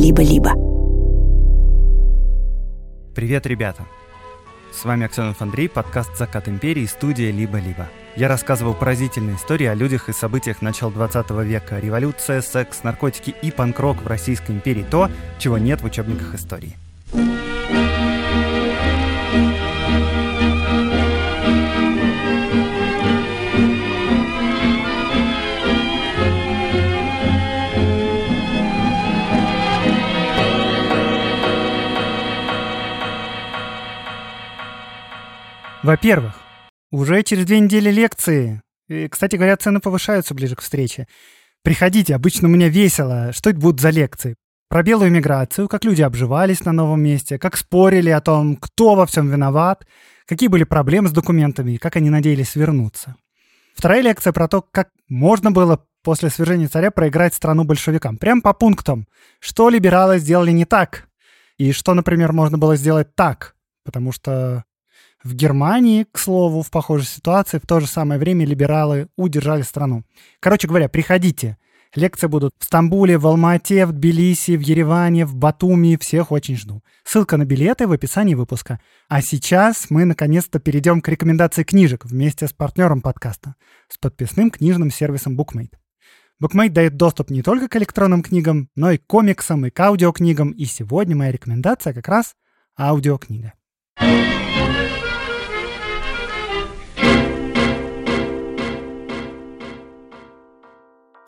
«Либо-либо». Привет, ребята! С вами Аксенов Андрей, подкаст «Закат империи», студия «Либо-либо». Я рассказывал поразительные истории о людях и событиях начала 20 века. Революция, секс, наркотики и панк-рок в Российской империи. То, чего нет в учебниках истории. Во-первых, уже через две недели лекции. И, кстати говоря, цены повышаются ближе к встрече. Приходите, обычно у меня весело. Что это будут за лекции? Про белую миграцию, как люди обживались на новом месте, как спорили о том, кто во всем виноват, какие были проблемы с документами и как они надеялись вернуться. Вторая лекция про то, как можно было после свержения царя проиграть страну большевикам. Прям по пунктам. Что либералы сделали не так? И что, например, можно было сделать так? Потому что в Германии, к слову, в похожей ситуации в то же самое время либералы удержали страну. Короче говоря, приходите. Лекции будут в Стамбуле, в Алмате, в Тбилиси, в Ереване, в Батуми. Всех очень жду. Ссылка на билеты в описании выпуска. А сейчас мы наконец-то перейдем к рекомендации книжек вместе с партнером подкаста, с подписным книжным сервисом BookMate. BookMate дает доступ не только к электронным книгам, но и к комиксам, и к аудиокнигам. И сегодня моя рекомендация как раз аудиокнига.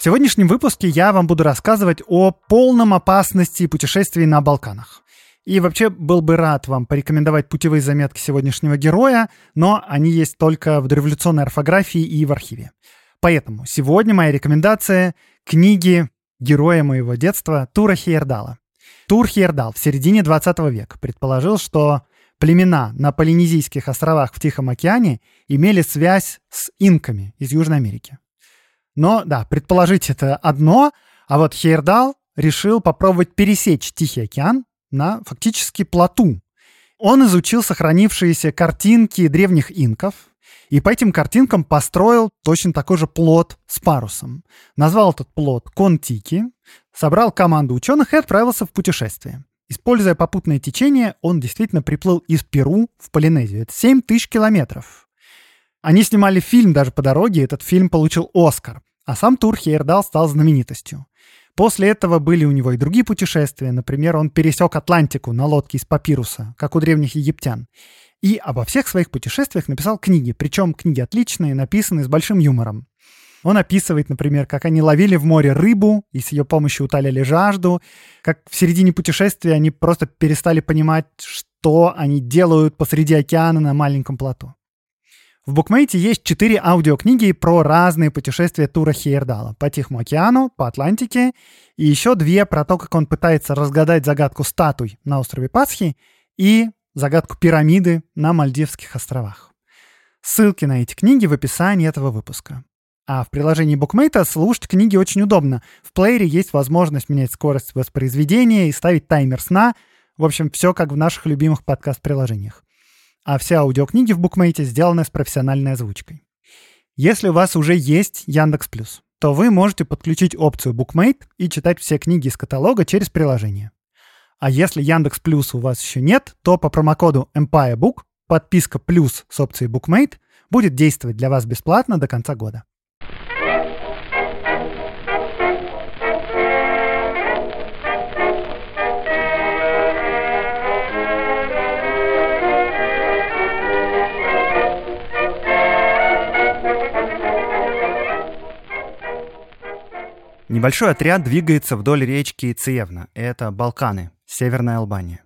В сегодняшнем выпуске я вам буду рассказывать о полном опасности путешествий на Балканах. И вообще был бы рад вам порекомендовать путевые заметки сегодняшнего героя, но они есть только в дореволюционной орфографии и в архиве. Поэтому сегодня моя рекомендация — книги героя моего детства Тура Хейердала. Тур Хейердал в середине 20 века предположил, что племена на Полинезийских островах в Тихом океане имели связь с инками из Южной Америки. Но, да, предположить это одно, а вот Хейердал решил попробовать пересечь Тихий океан на фактически плоту. Он изучил сохранившиеся картинки древних инков, и по этим картинкам построил точно такой же плот с парусом. Назвал этот плот Контики, собрал команду ученых и отправился в путешествие. Используя попутное течение, он действительно приплыл из Перу в Полинезию. Это 7 тысяч километров. Они снимали фильм даже по дороге, этот фильм получил Оскар. А сам тур Хейердал стал знаменитостью. После этого были у него и другие путешествия. Например, он пересек Атлантику на лодке из папируса, как у древних египтян. И обо всех своих путешествиях написал книги. Причем книги отличные, написанные с большим юмором. Он описывает, например, как они ловили в море рыбу и с ее помощью утоляли жажду, как в середине путешествия они просто перестали понимать, что они делают посреди океана на маленьком плоту. В букмейте есть четыре аудиокниги про разные путешествия тура Хейердала. По Тихому океану, по Атлантике, и еще две про то, как он пытается разгадать загадку статуй на острове Пасхи и загадку пирамиды на Мальдивских островах. Ссылки на эти книги в описании этого выпуска. А в приложении букмейта слушать книги очень удобно. В плеере есть возможность менять скорость воспроизведения и ставить таймер сна. В общем, все как в наших любимых подкаст-приложениях а все аудиокниги в букмейте сделаны с профессиональной озвучкой. Если у вас уже есть Яндекс Плюс, то вы можете подключить опцию Bookmate и читать все книги из каталога через приложение. А если Яндекс Плюс у вас еще нет, то по промокоду Empire Book подписка плюс с опцией Bookmate будет действовать для вас бесплатно до конца года. Небольшой отряд двигается вдоль речки Циевна. Это Балканы, Северная Албания.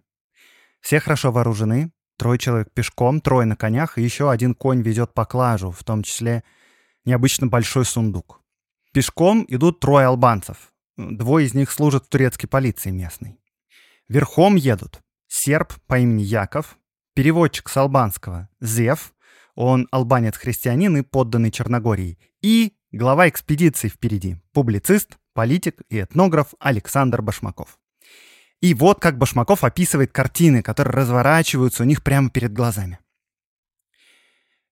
Все хорошо вооружены. Трое человек пешком, трое на конях, и еще один конь везет поклажу, в том числе необычно большой сундук. Пешком идут трое албанцев. Двое из них служат в турецкой полиции местной. Верхом едут серб по имени Яков, переводчик с албанского Зев, он албанец-христианин и подданный Черногории, и Глава экспедиции впереди. Публицист, политик и этнограф Александр Башмаков. И вот как Башмаков описывает картины, которые разворачиваются у них прямо перед глазами.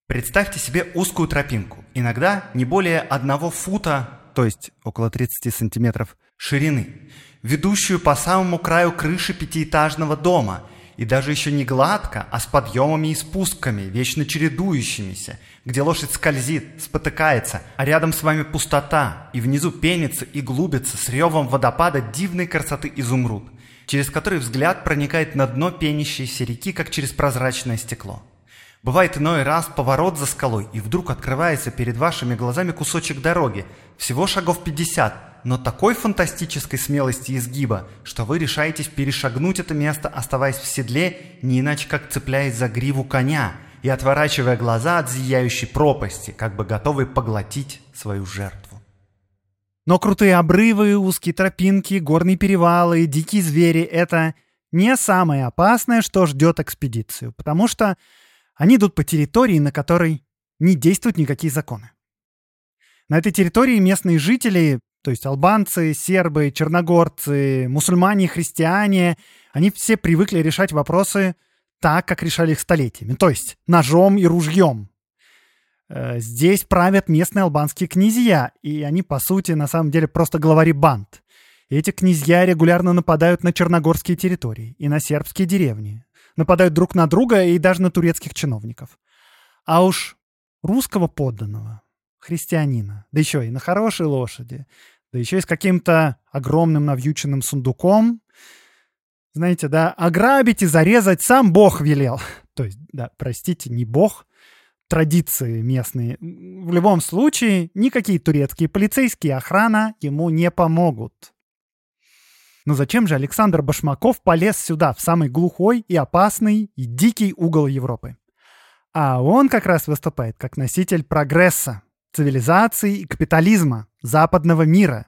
Представьте себе узкую тропинку, иногда не более одного фута, то есть около 30 сантиметров, ширины, ведущую по самому краю крыши пятиэтажного дома, и даже еще не гладко, а с подъемами и спусками, вечно чередующимися, где лошадь скользит, спотыкается, а рядом с вами пустота, и внизу пенится и глубится с ревом водопада дивной красоты изумруд, через который взгляд проникает на дно пенящейся реки, как через прозрачное стекло. Бывает иной раз поворот за скалой, и вдруг открывается перед вашими глазами кусочек дороги, всего шагов 50, но такой фантастической смелости и изгиба, что вы решаетесь перешагнуть это место, оставаясь в седле, не иначе как цепляясь за гриву коня и отворачивая глаза от зияющей пропасти, как бы готовый поглотить свою жертву. Но крутые обрывы, узкие тропинки, горные перевалы, дикие звери — это не самое опасное, что ждет экспедицию, потому что они идут по территории, на которой не действуют никакие законы. На этой территории местные жители, то есть албанцы, сербы, черногорцы, мусульмане, христиане, они все привыкли решать вопросы так, как решали их столетиями, то есть ножом и ружьем. Э, здесь правят местные албанские князья, и они, по сути, на самом деле просто главари банд. Эти князья регулярно нападают на черногорские территории и на сербские деревни, нападают друг на друга и даже на турецких чиновников. А уж русского подданного, христианина, да еще и на хорошей лошади, да еще и с каким-то огромным навьюченным сундуком, знаете, да, ограбить и зарезать сам Бог велел. То есть, да, простите, не Бог, традиции местные. В любом случае, никакие турецкие полицейские охрана ему не помогут. Но зачем же Александр Башмаков полез сюда, в самый глухой и опасный и дикий угол Европы? А он как раз выступает как носитель прогресса, цивилизации и капитализма западного мира,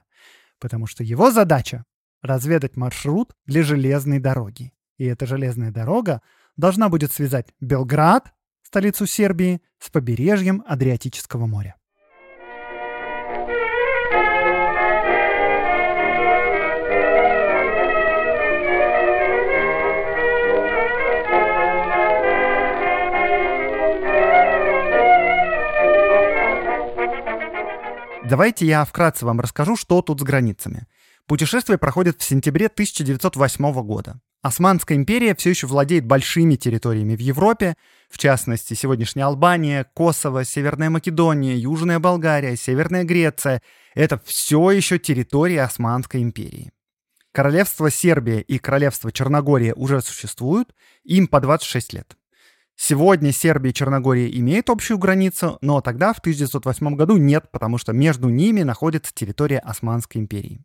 потому что его задача — разведать маршрут для железной дороги. И эта железная дорога должна будет связать Белград, столицу Сербии, с побережьем Адриатического моря. Давайте я вкратце вам расскажу, что тут с границами. Путешествие проходит в сентябре 1908 года. Османская империя все еще владеет большими территориями в Европе, в частности, сегодняшняя Албания, Косово, Северная Македония, Южная Болгария, Северная Греция. Это все еще территории Османской империи. Королевство Сербия и Королевство Черногория уже существуют, им по 26 лет. Сегодня Сербия и Черногория имеют общую границу, но тогда, в 1908 году, нет, потому что между ними находится территория Османской империи.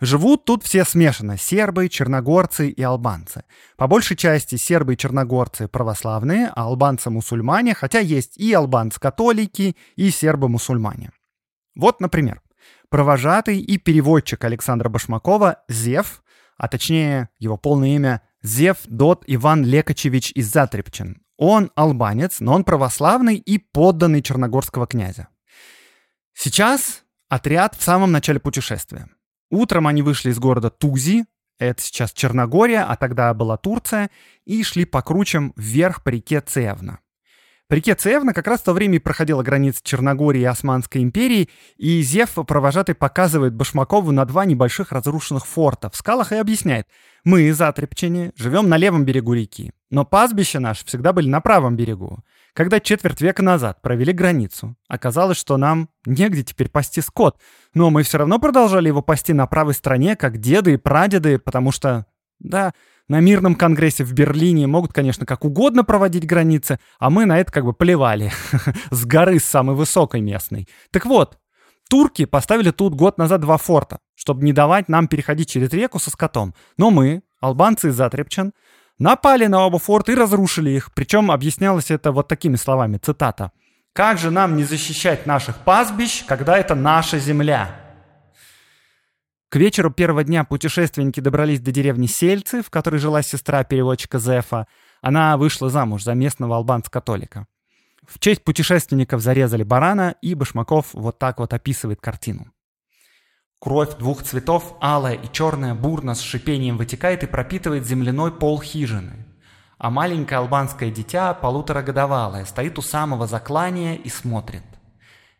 Живут тут все смешанно – сербы, черногорцы и албанцы. По большей части сербы и черногорцы православные, а албанцы – мусульмане, хотя есть и албанцы-католики, и сербы-мусульмане. Вот, например, провожатый и переводчик Александра Башмакова Зев, а точнее его полное имя Зев Дот Иван Лекачевич из Затрепчин. Он албанец, но он православный и подданный черногорского князя. Сейчас отряд в самом начале путешествия. Утром они вышли из города Тузи, это сейчас Черногория, а тогда была Турция, и шли по кручам вверх по реке Цевна. По реке Цевна как раз в то время и проходила граница Черногории и Османской империи, и Зев, провожатый, показывает Башмакову на два небольших разрушенных форта в скалах и объясняет. Мы, затрепчане, живем на левом берегу реки, но пастбища наши всегда были на правом берегу. Когда четверть века назад провели границу, оказалось, что нам негде теперь пасти скот, но мы все равно продолжали его пасти на правой стороне, как деды и прадеды, потому что, да, на мирном конгрессе в Берлине могут, конечно, как угодно проводить границы, а мы на это как бы плевали. С горы, с самой высокой местной. Так вот, турки поставили тут год назад два форта, чтобы не давать нам переходить через реку со скотом. Но мы, албанцы из Затрепчан, напали на оба форта и разрушили их. Причем объяснялось это вот такими словами, цитата. «Как же нам не защищать наших пастбищ, когда это наша земля?» К вечеру первого дня путешественники добрались до деревни Сельцы, в которой жила сестра переводчика Зефа. Она вышла замуж за местного албанца-католика. В честь путешественников зарезали барана, и Башмаков вот так вот описывает картину. Кровь двух цветов, алая и черная, бурно с шипением вытекает и пропитывает земляной пол хижины. А маленькое албанское дитя, полуторагодовалое, стоит у самого заклания и смотрит.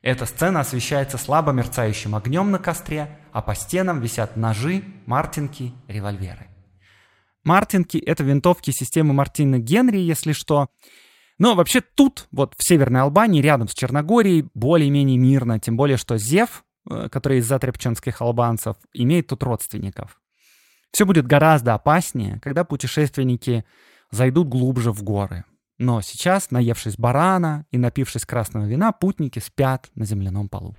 Эта сцена освещается слабо мерцающим огнем на костре, а по стенам висят ножи, мартинки, револьверы. Мартинки — это винтовки системы Мартина Генри, если что. Но вообще тут, вот в Северной Албании, рядом с Черногорией, более-менее мирно, тем более что Зев, э, который из затрепченских албанцев, имеет тут родственников. Все будет гораздо опаснее, когда путешественники зайдут глубже в горы. Но сейчас, наевшись барана и напившись красного вина, путники спят на земляном полу.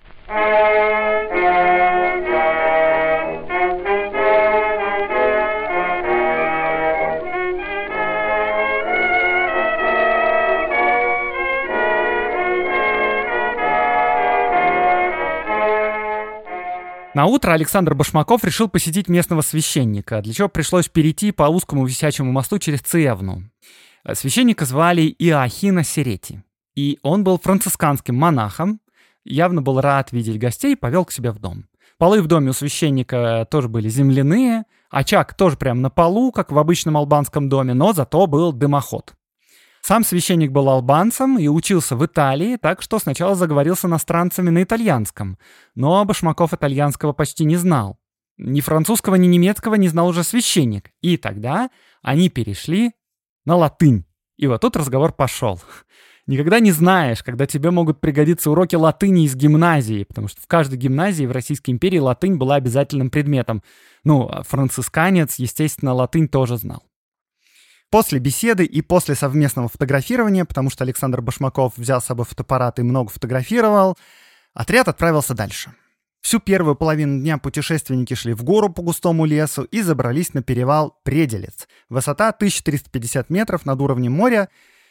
На утро Александр Башмаков решил посетить местного священника, для чего пришлось перейти по узкому висячему мосту через Циевну. Священника звали Иоахина Серети, и он был францисканским монахом, явно был рад видеть гостей и повел к себе в дом. Полы в доме у священника тоже были земляные, очаг тоже прямо на полу, как в обычном албанском доме, но зато был дымоход. Сам священник был албанцем и учился в Италии, так что сначала заговорил с иностранцами на итальянском. Но Башмаков итальянского почти не знал. Ни французского, ни немецкого не знал уже священник. И тогда они перешли на латынь. И вот тут разговор пошел. Никогда не знаешь, когда тебе могут пригодиться уроки латыни из гимназии, потому что в каждой гимназии в Российской империи латынь была обязательным предметом. Ну, а францисканец, естественно, латынь тоже знал. После беседы и после совместного фотографирования, потому что Александр Башмаков взял с собой фотоаппарат и много фотографировал, отряд отправился дальше. Всю первую половину дня путешественники шли в гору по густому лесу и забрались на перевал Пределец. Высота 1350 метров над уровнем моря,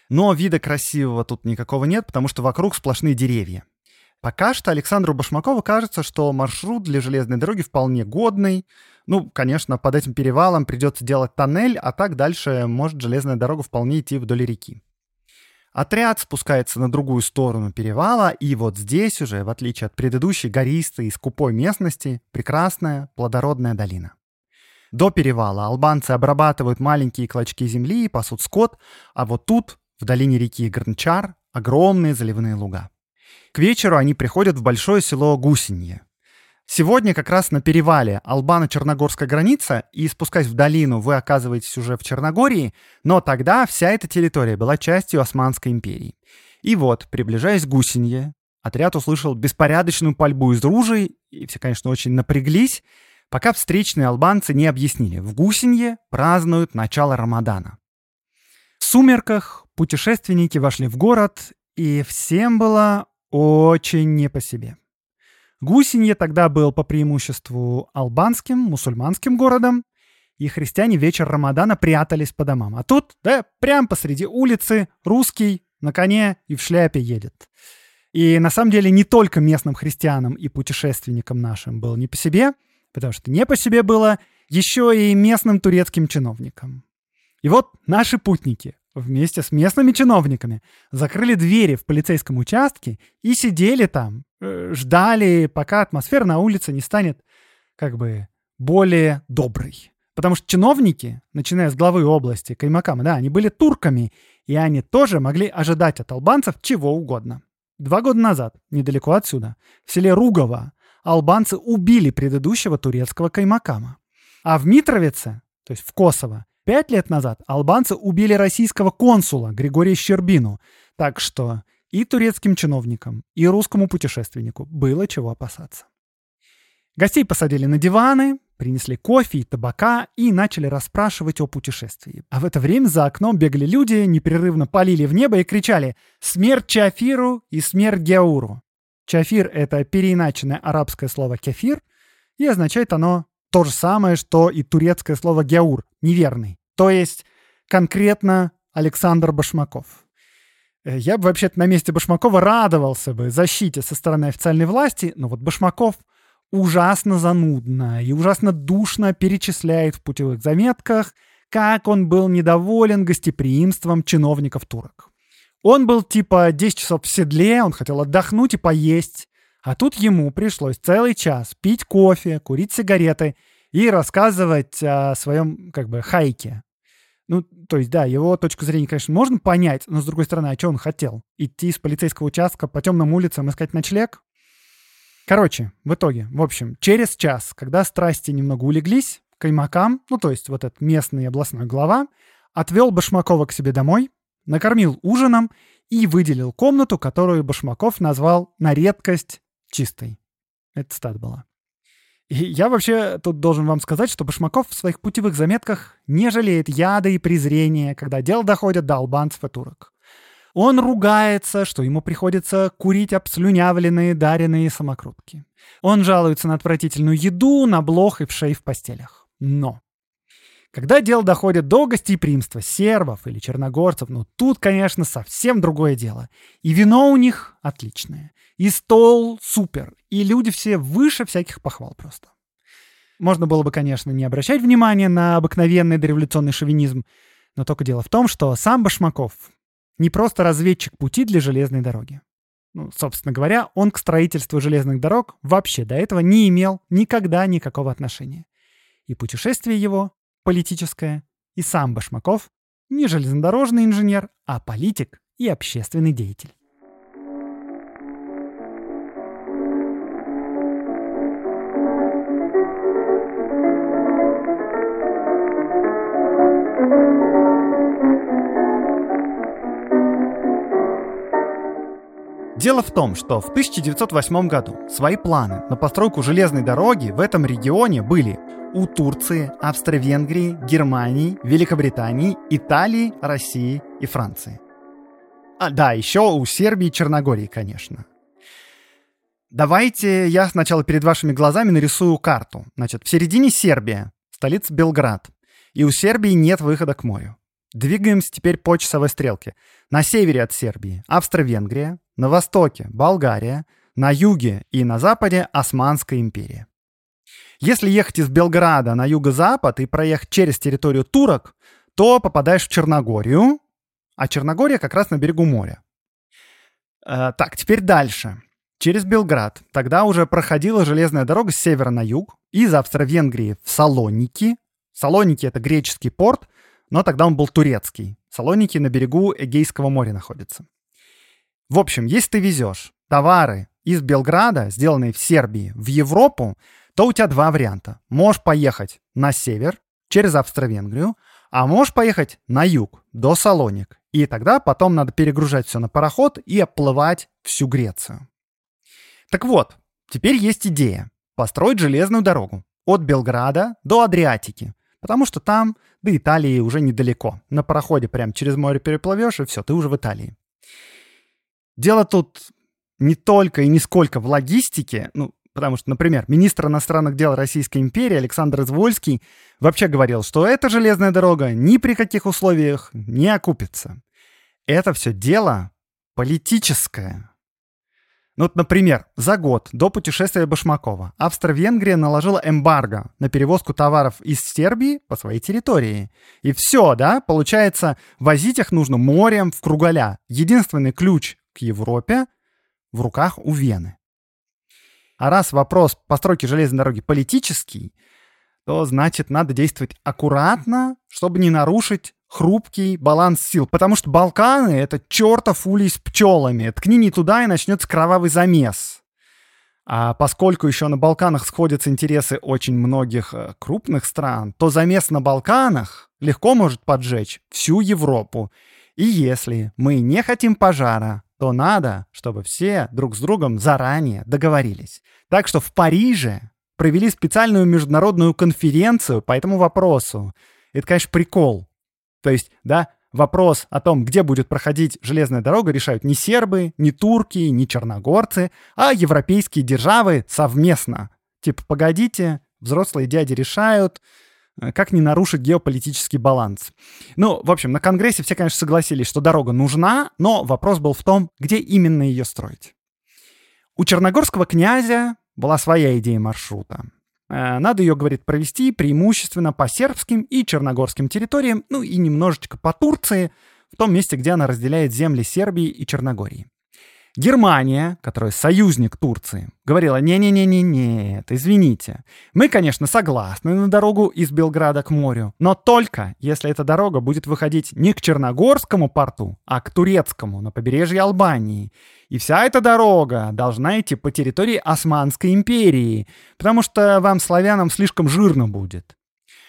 но вида красивого тут никакого нет, потому что вокруг сплошные деревья. Пока что Александру Башмакову кажется, что маршрут для железной дороги вполне годный. Ну, конечно, под этим перевалом придется делать тоннель, а так дальше может железная дорога вполне идти вдоль реки. Отряд спускается на другую сторону перевала, и вот здесь уже, в отличие от предыдущей гористой и скупой местности, прекрасная плодородная долина. До перевала албанцы обрабатывают маленькие клочки земли и пасут скот, а вот тут, в долине реки Грнчар, огромные заливные луга. К вечеру они приходят в большое село Гусинье. Сегодня как раз на перевале Албано-Черногорская граница, и спускаясь в долину, вы оказываетесь уже в Черногории, но тогда вся эта территория была частью Османской империи. И вот, приближаясь к Гусинье, отряд услышал беспорядочную пальбу из ружей, и все, конечно, очень напряглись, пока встречные албанцы не объяснили. В Гусинье празднуют начало Рамадана. В сумерках путешественники вошли в город, и всем было очень не по себе. Гусинье тогда был по преимуществу албанским, мусульманским городом, и христиане вечер Рамадана прятались по домам. А тут, да, прямо посреди улицы русский на коне и в шляпе едет. И на самом деле не только местным христианам и путешественникам нашим было не по себе, потому что не по себе было еще и местным турецким чиновникам. И вот наши путники вместе с местными чиновниками закрыли двери в полицейском участке и сидели там, э, ждали, пока атмосфера на улице не станет как бы более доброй. Потому что чиновники, начиная с главы области Каймакама, да, они были турками, и они тоже могли ожидать от албанцев чего угодно. Два года назад, недалеко отсюда, в селе Ругово, албанцы убили предыдущего турецкого Каймакама. А в Митровице, то есть в Косово, Пять лет назад албанцы убили российского консула Григория Щербину, так что и турецким чиновникам, и русскому путешественнику было чего опасаться. Гостей посадили на диваны, принесли кофе и табака и начали расспрашивать о путешествии. А в это время за окном бегали люди, непрерывно полили в небо и кричали «Смерть Чафиру и смерть Геауру». Чафир — это переиначенное арабское слово «кефир», и означает оно то же самое, что и турецкое слово «гяур» — неверный. То есть конкретно Александр Башмаков. Э, я бы вообще-то на месте Башмакова радовался бы защите со стороны официальной власти, но вот Башмаков ужасно занудно и ужасно душно перечисляет в путевых заметках, как он был недоволен гостеприимством чиновников турок. Он был типа 10 часов в седле, он хотел отдохнуть и поесть. А тут ему пришлось целый час пить кофе, курить сигареты и рассказывать о своем, как бы, хайке. Ну, то есть, да, его точку зрения, конечно, можно понять, но, с другой стороны, а что он хотел? Идти с полицейского участка по темным улицам искать ночлег? Короче, в итоге, в общем, через час, когда страсти немного улеглись, Каймакам, ну то есть вот этот местный областной глава, отвел Башмакова к себе домой, накормил ужином и выделил комнату, которую Башмаков назвал на редкость чистой. Это стат была. И я вообще тут должен вам сказать, что Башмаков в своих путевых заметках не жалеет яда и презрения, когда дело доходит до албанцев и турок. Он ругается, что ему приходится курить обслюнявленные даренные самокрутки. Он жалуется на отвратительную еду, на блох и вшей в постелях. Но когда дело доходит до гостеприимства сербов или черногорцев, ну тут, конечно, совсем другое дело. И вино у них отличное, и стол супер, и люди все выше всяких похвал просто. Можно было бы, конечно, не обращать внимания на обыкновенный дореволюционный шовинизм, но только дело в том, что сам Башмаков не просто разведчик пути для железной дороги. Ну, собственно говоря, он к строительству железных дорог вообще до этого не имел никогда никакого отношения. И путешествие его политическое, и сам Башмаков не железнодорожный инженер, а политик и общественный деятель. Дело в том, что в 1908 году свои планы на постройку железной дороги в этом регионе были у Турции, Австро-Венгрии, Германии, Великобритании, Италии, России и Франции. А, да, еще у Сербии и Черногории, конечно. Давайте я сначала перед вашими глазами нарисую карту. Значит, в середине Сербия, столица Белград. И у Сербии нет выхода к морю. Двигаемся теперь по часовой стрелке. На севере от Сербии Австро-Венгрия, на востоке Болгария, на юге и на западе Османская империя. Если ехать из Белграда на юго-запад и проехать через территорию турок, то попадаешь в Черногорию, а Черногория как раз на берегу моря. Э, так, теперь дальше. Через Белград. Тогда уже проходила железная дорога с севера на юг, из Австро-Венгрии в Салоники. Салоники — это греческий порт, но тогда он был турецкий. Салоники на берегу Эгейского моря находятся. В общем, если ты везешь товары из Белграда, сделанные в Сербии, в Европу, то у тебя два варианта. Можешь поехать на север, через Австро-Венгрию, а можешь поехать на юг, до Салоник. И тогда потом надо перегружать все на пароход и оплывать всю Грецию. Так вот, теперь есть идея построить железную дорогу от Белграда до Адриатики, потому что там до Италии уже недалеко. На пароходе прям через море переплывешь, и все, ты уже в Италии. Дело тут не только и не сколько в логистике, ну, потому что, например, министр иностранных дел Российской империи Александр Извольский вообще говорил, что эта железная дорога ни при каких условиях не окупится. Это все дело политическое. Ну вот, например, за год до путешествия Башмакова Австро-Венгрия наложила эмбарго на перевозку товаров из Сербии по своей территории. И все, да, получается, возить их нужно морем в круголя. Единственный ключ к Европе в руках у Вены. А раз вопрос постройки железной дороги политический, то значит надо действовать аккуратно, чтобы не нарушить хрупкий баланс сил. Потому что Балканы — это чертов улей с пчелами. Ткни не туда, и начнется кровавый замес. А поскольку еще на Балканах сходятся интересы очень многих э, крупных стран, то замес на Балканах легко может поджечь всю Европу. И если мы не хотим пожара, то надо, чтобы все друг с другом заранее договорились. Так что в Париже провели специальную международную конференцию по этому вопросу. Это, конечно, прикол. То есть, да, вопрос о том, где будет проходить железная дорога, решают не сербы, не турки, не черногорцы, а европейские державы совместно. Типа, погодите, взрослые дяди решают, как не нарушить геополитический баланс. Ну, в общем, на Конгрессе все, конечно, согласились, что дорога нужна, но вопрос был в том, где именно ее строить. У черногорского князя была своя идея маршрута. Э, надо ее, говорит, провести преимущественно по сербским и черногорским территориям, ну и немножечко по Турции, в том месте, где она разделяет земли Сербии и Черногории. Германия, которая союзник Турции, говорила, не-не-не-не-не, извините. Мы, конечно, согласны на дорогу из Белграда к морю, но только если эта дорога будет выходить не к Черногорскому порту, а к турецкому на побережье Албании. И вся эта дорога должна идти по территории Османской империи, потому что вам, славянам, слишком жирно будет.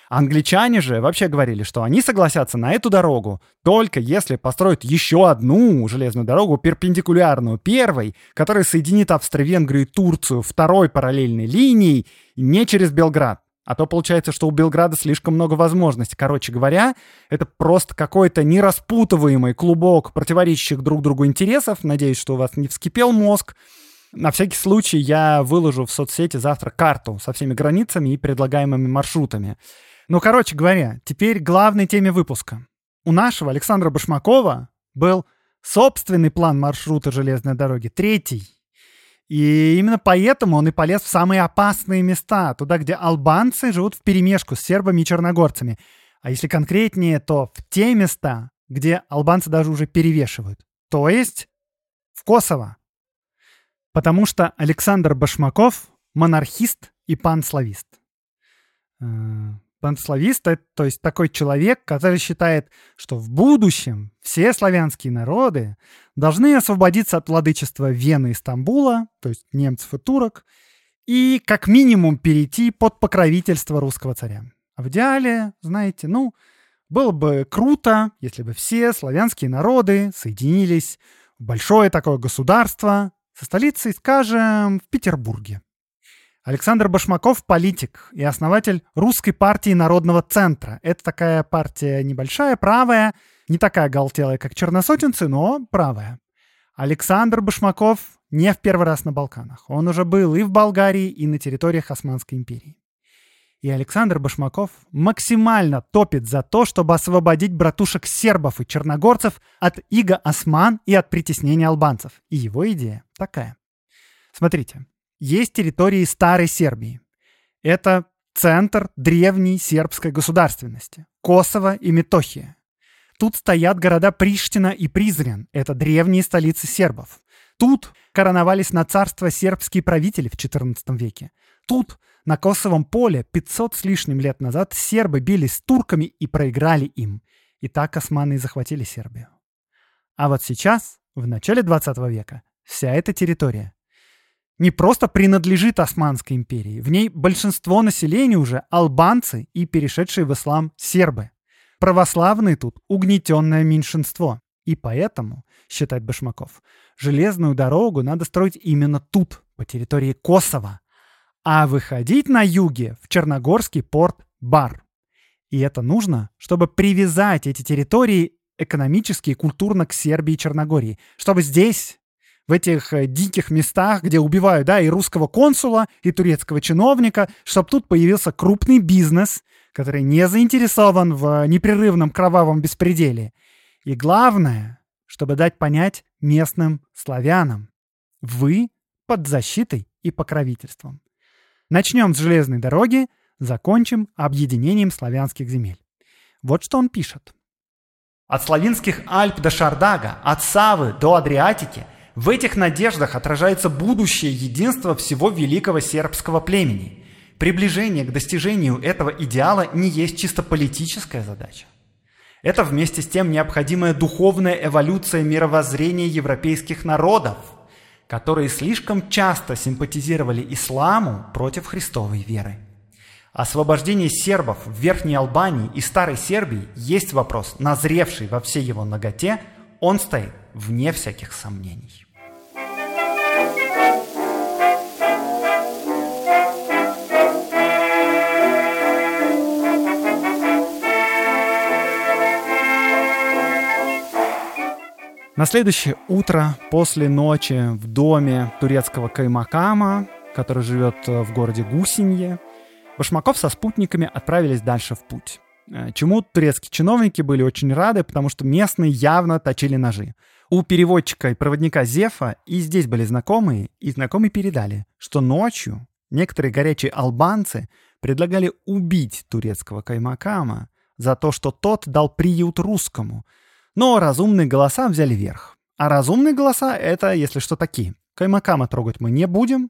Англичане же вообще говорили, что они согласятся на эту дорогу только если построят еще одну железную дорогу, перпендикулярную первой, которая соединит Австро-Венгрию и Турцию второй параллельной линией не через Белград. А то получается, что у Белграда слишком много возможностей. Короче говоря, это просто какой-то нераспутываемый клубок противоречащих друг другу интересов. Надеюсь, что у вас не вскипел мозг. На всякий случай я выложу в соцсети завтра карту со всеми границами и предлагаемыми маршрутами. Ну, короче говоря, теперь главной теме выпуска. У нашего Александра Башмакова был собственный план маршрута железной дороги, третий. И именно поэтому он и полез в самые опасные места, туда, где албанцы живут в перемешку с сербами и черногорцами. А если конкретнее, то в те места, где албанцы даже уже перевешивают. То есть в Косово. Потому что Александр Башмаков — монархист и панславист. Панславист, то есть такой человек, который считает, что в будущем все славянские народы должны освободиться от владычества Вены и Стамбула, то есть немцев и турок, и как минимум перейти под покровительство русского царя. А в идеале, знаете, ну, было бы круто, если бы все славянские народы соединились в большое такое государство со столицей, скажем, в Петербурге. Александр Башмаков – политик и основатель Русской партии Народного центра. Это такая партия небольшая, правая, не такая галтелая, как черносотенцы, но правая. Александр Башмаков не в первый раз на Балканах. Он уже был и в Болгарии, и на территориях Османской империи. И Александр Башмаков максимально топит за то, чтобы освободить братушек сербов и черногорцев от иго осман и от притеснения албанцев. И его идея такая. Смотрите, есть территории старой Сербии. Это центр древней сербской государственности. Косово и Метохия. Тут стоят города Приштина и Призрен. Это древние столицы сербов. Тут короновались на царство сербские правители в XIV веке. Тут, на Косовом поле, 500 с лишним лет назад сербы бились с турками и проиграли им. И так османы и захватили Сербию. А вот сейчас, в начале 20 века, вся эта территория не просто принадлежит Османской империи. В ней большинство населения уже албанцы и перешедшие в ислам сербы. Православные тут угнетенное меньшинство. И поэтому, считает Башмаков, железную дорогу надо строить именно тут, по территории Косово, а выходить на юге в Черногорский порт Бар. И это нужно, чтобы привязать эти территории экономически и культурно к Сербии и Черногории, чтобы здесь в этих э, диких местах, где убивают, да, и русского консула, и турецкого чиновника, чтобы тут появился крупный бизнес, который не заинтересован в непрерывном кровавом беспределе. И главное, чтобы дать понять местным славянам, вы под защитой и покровительством. Начнем с железной дороги, закончим объединением славянских земель. Вот что он пишет. От славянских Альп до Шардага, от Савы до Адриатики – в этих надеждах отражается будущее единство всего великого сербского племени. Приближение к достижению этого идеала не есть чисто политическая задача. Это вместе с тем необходимая духовная эволюция мировоззрения европейских народов, которые слишком часто симпатизировали исламу против христовой веры. Освобождение сербов в Верхней Албании и Старой Сербии есть вопрос, назревший во всей его ноготе, он стоит вне всяких сомнений. На следующее утро после ночи в доме турецкого Каймакама, который живет э, в городе Гусинье, Башмаков со спутниками отправились дальше в путь. Э, чему турецкие чиновники были очень рады, потому что местные явно точили ножи. У переводчика и проводника Зефа и здесь были знакомые, и знакомые передали, что ночью некоторые горячие албанцы предлагали убить турецкого Каймакама за то, что тот дал приют русскому – но разумные голоса взяли верх. А разумные голоса — это, если что, такие. Каймакама трогать мы не будем,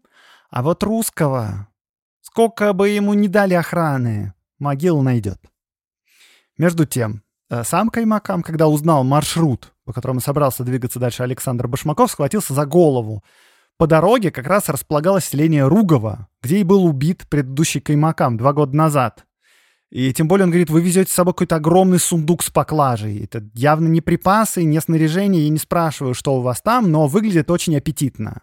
а вот русского... Сколько бы ему не дали охраны, могилу найдет. Между тем, э, сам Каймакам, когда узнал маршрут, по которому собрался двигаться дальше Александр Башмаков, схватился за голову. По дороге как раз располагалось селение Ругово, где и был убит предыдущий Каймакам два года назад. И тем более он говорит, вы везете с собой какой-то огромный сундук с поклажей. Это явно не припасы, не снаряжение. Я не спрашиваю, что у вас там, но выглядит очень аппетитно.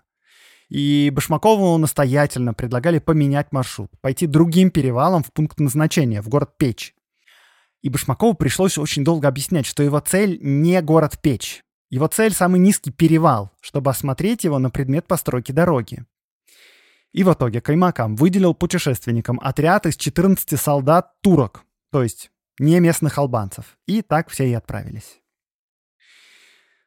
И Башмакову настоятельно предлагали поменять маршрут, пойти другим перевалом в пункт назначения, в город Печь. И Башмакову пришлось очень долго объяснять, что его цель не город Печь. Его цель — самый низкий перевал, чтобы осмотреть его на предмет постройки дороги. И в итоге Каймакам выделил путешественникам отряд из 14 солдат-турок, то есть не местных албанцев. И так все и отправились.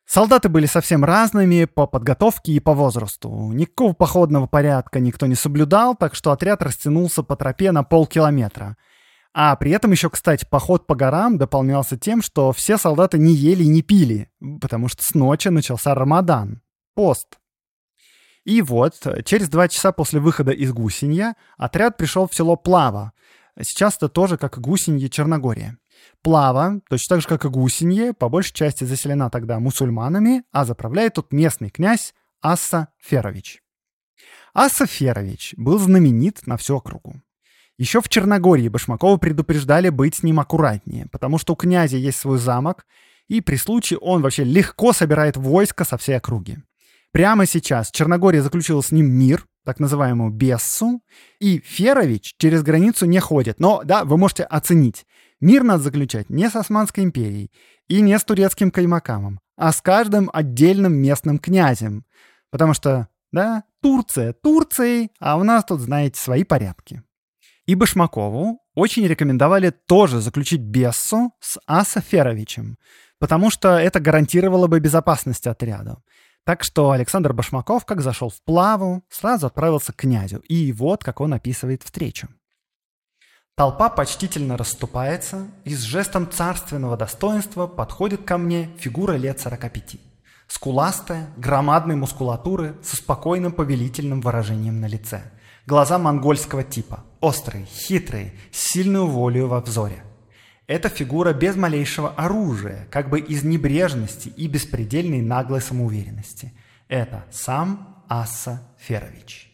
Солдаты были совсем разными по подготовке и по возрасту. Никакого походного порядка никто не соблюдал, так что отряд растянулся по тропе на полкилометра. А при этом еще, кстати, поход по горам дополнялся тем, что все солдаты не ели и не пили, потому что с ночи начался Рамадан, пост. И вот, через два часа после выхода из Гусинья отряд пришел в село Плава. Сейчас это тоже как и Гусинье Черногория. Плава, точно так же, как и Гусинье, по большей части заселена тогда мусульманами, а заправляет тут местный князь Асса Ферович. Асса Ферович был знаменит на всю округу. Еще в Черногории Башмакова предупреждали быть с ним аккуратнее, потому что у князя есть свой замок, и при случае он вообще легко собирает войско со всей округи. Прямо сейчас Черногория заключила с ним мир, так называемую Бессу, и Ферович через границу не ходит. Но, да, вы можете оценить. Мир надо заключать не с Османской империей и не с турецким Каймакамом, а с каждым отдельным местным князем. Потому что, да, Турция Турцией, а у нас тут, знаете, свои порядки. И Башмакову очень рекомендовали тоже заключить Бессу с Аса Феровичем, потому что это гарантировало бы безопасность отряда. Так что Александр Башмаков, как зашел в плаву, сразу отправился к князю. И вот как он описывает встречу. Толпа почтительно расступается, и с жестом царственного достоинства подходит ко мне фигура лет 45. Скуластая, громадной мускулатуры, со спокойным повелительным выражением на лице. Глаза монгольского типа, острые, хитрые, с сильной волей во взоре. Это фигура без малейшего оружия, как бы из небрежности и беспредельной наглой самоуверенности. Это сам Асса Ферович.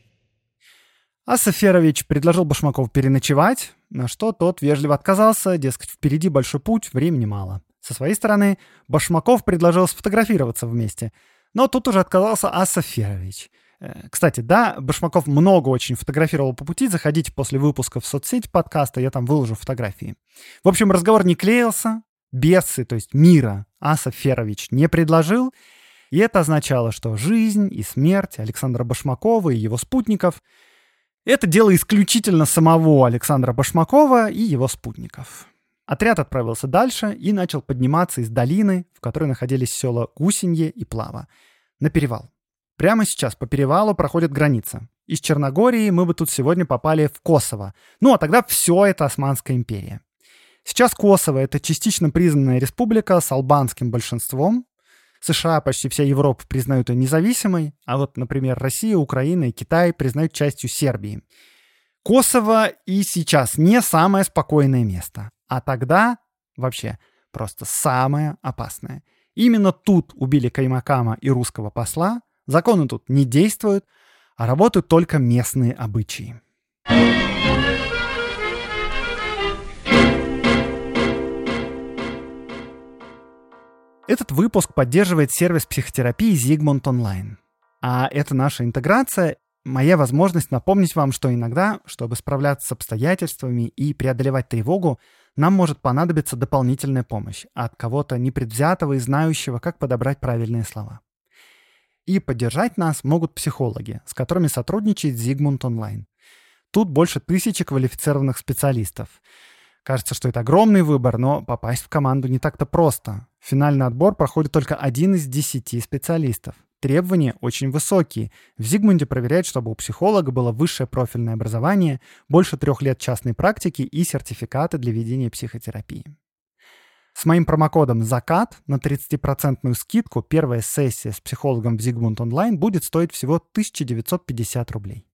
Асса Ферович предложил Башмаков переночевать, на что тот вежливо отказался, дескать, впереди большой путь, времени мало. Со своей стороны, Башмаков предложил сфотографироваться вместе, но тут уже отказался Асса Ферович – кстати, да, Башмаков много очень фотографировал по пути. Заходите после выпуска в соцсеть подкаста, я там выложу фотографии. В общем, разговор не клеился. Бесы, то есть мира, Аса Ферович не предложил. И это означало, что жизнь и смерть Александра Башмакова и его спутников — это дело исключительно самого Александра Башмакова и его спутников. Отряд отправился дальше и начал подниматься из долины, в которой находились села Гусенье и Плава, на перевал. Прямо сейчас по перевалу проходит граница. Из Черногории мы бы тут сегодня попали в Косово. Ну а тогда все это Османская империя. Сейчас Косово — это частично признанная республика с албанским большинством. США, почти вся Европа признают ее независимой, а вот, например, Россия, Украина и Китай признают частью Сербии. Косово и сейчас не самое спокойное место, а тогда вообще просто самое опасное. Именно тут убили Каймакама и русского посла — Законы тут не действуют, а работают только местные обычаи. Этот выпуск поддерживает сервис психотерапии Zigmund Online. А это наша интеграция, моя возможность напомнить вам, что иногда, чтобы справляться с обстоятельствами и преодолевать тревогу, нам может понадобиться дополнительная помощь от кого-то непредвзятого и знающего, как подобрать правильные слова. И поддержать нас могут психологи, с которыми сотрудничает Zigmund Online. Тут больше тысячи квалифицированных специалистов. Кажется, что это огромный выбор, но попасть в команду не так-то просто. Финальный отбор проходит только один из десяти специалистов. Требования очень высокие. В Зигмунде проверяют, чтобы у психолога было высшее профильное образование, больше трех лет частной практики и сертификаты для ведения психотерапии. С моим промокодом «Закат» на 30% скидку первая сессия с психологом в Зигмунд Онлайн будет стоить всего 1950 рублей.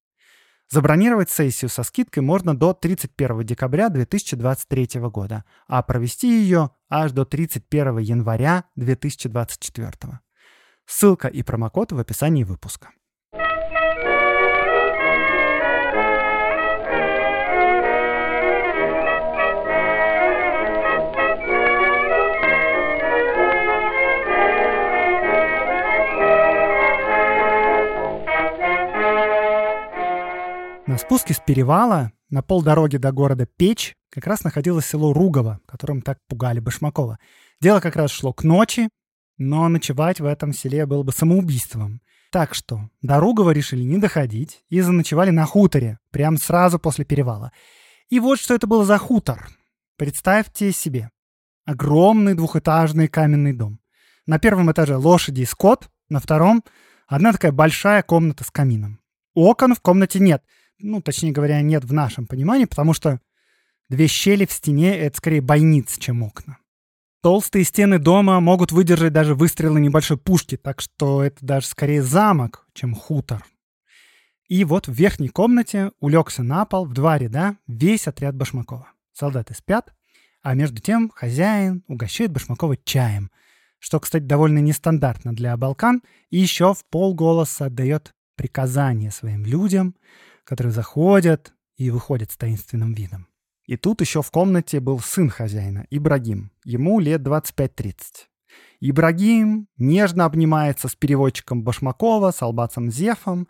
Забронировать сессию со скидкой можно до 31 декабря 2023 года, а провести ее аж до 31 января 2024. Ссылка и промокод в описании выпуска. На спуске с перевала на полдороги до города Печь как раз находилось село Ругово, которым так пугали Башмакова. Дело как раз шло к ночи, но ночевать в этом селе было бы самоубийством. Так что до Ругова решили не доходить и заночевали на хуторе, прямо сразу после перевала. И вот что это был за хутор. Представьте себе. Огромный двухэтажный каменный дом. На первом этаже лошади и скот, на втором одна такая большая комната с камином. Окон в комнате нет — ну, точнее говоря, нет в нашем понимании, потому что две щели в стене — это скорее бойницы, чем окна. Толстые стены дома могут выдержать даже выстрелы небольшой пушки, так что это даже скорее замок, чем хутор. И вот в верхней комнате улегся на пол в два ряда весь отряд Башмакова. Солдаты спят, а между тем хозяин угощает Башмакова чаем, что, кстати, довольно нестандартно для Балкан, и еще в полголоса отдает приказания своим людям — которые заходят и выходят с таинственным видом. И тут еще в комнате был сын хозяина, Ибрагим. Ему лет 25-30. Ибрагим нежно обнимается с переводчиком Башмакова, с албацем Зефом,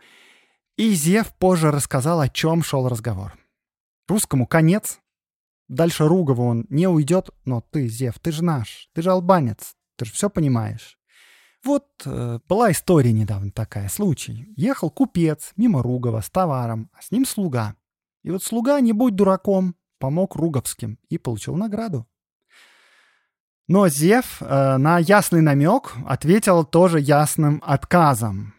и Зев позже рассказал, о чем шел разговор. Русскому конец. Дальше Ругову он не уйдет, но ты, Зев, ты же наш, ты же албанец, ты же все понимаешь. Вот э, была история недавно такая, случай. Ехал купец мимо Ругова с товаром, а с ним слуга. И вот слуга, не будь дураком, помог Руговским и получил награду. Но Зев э, на ясный намек ответил тоже ясным отказом.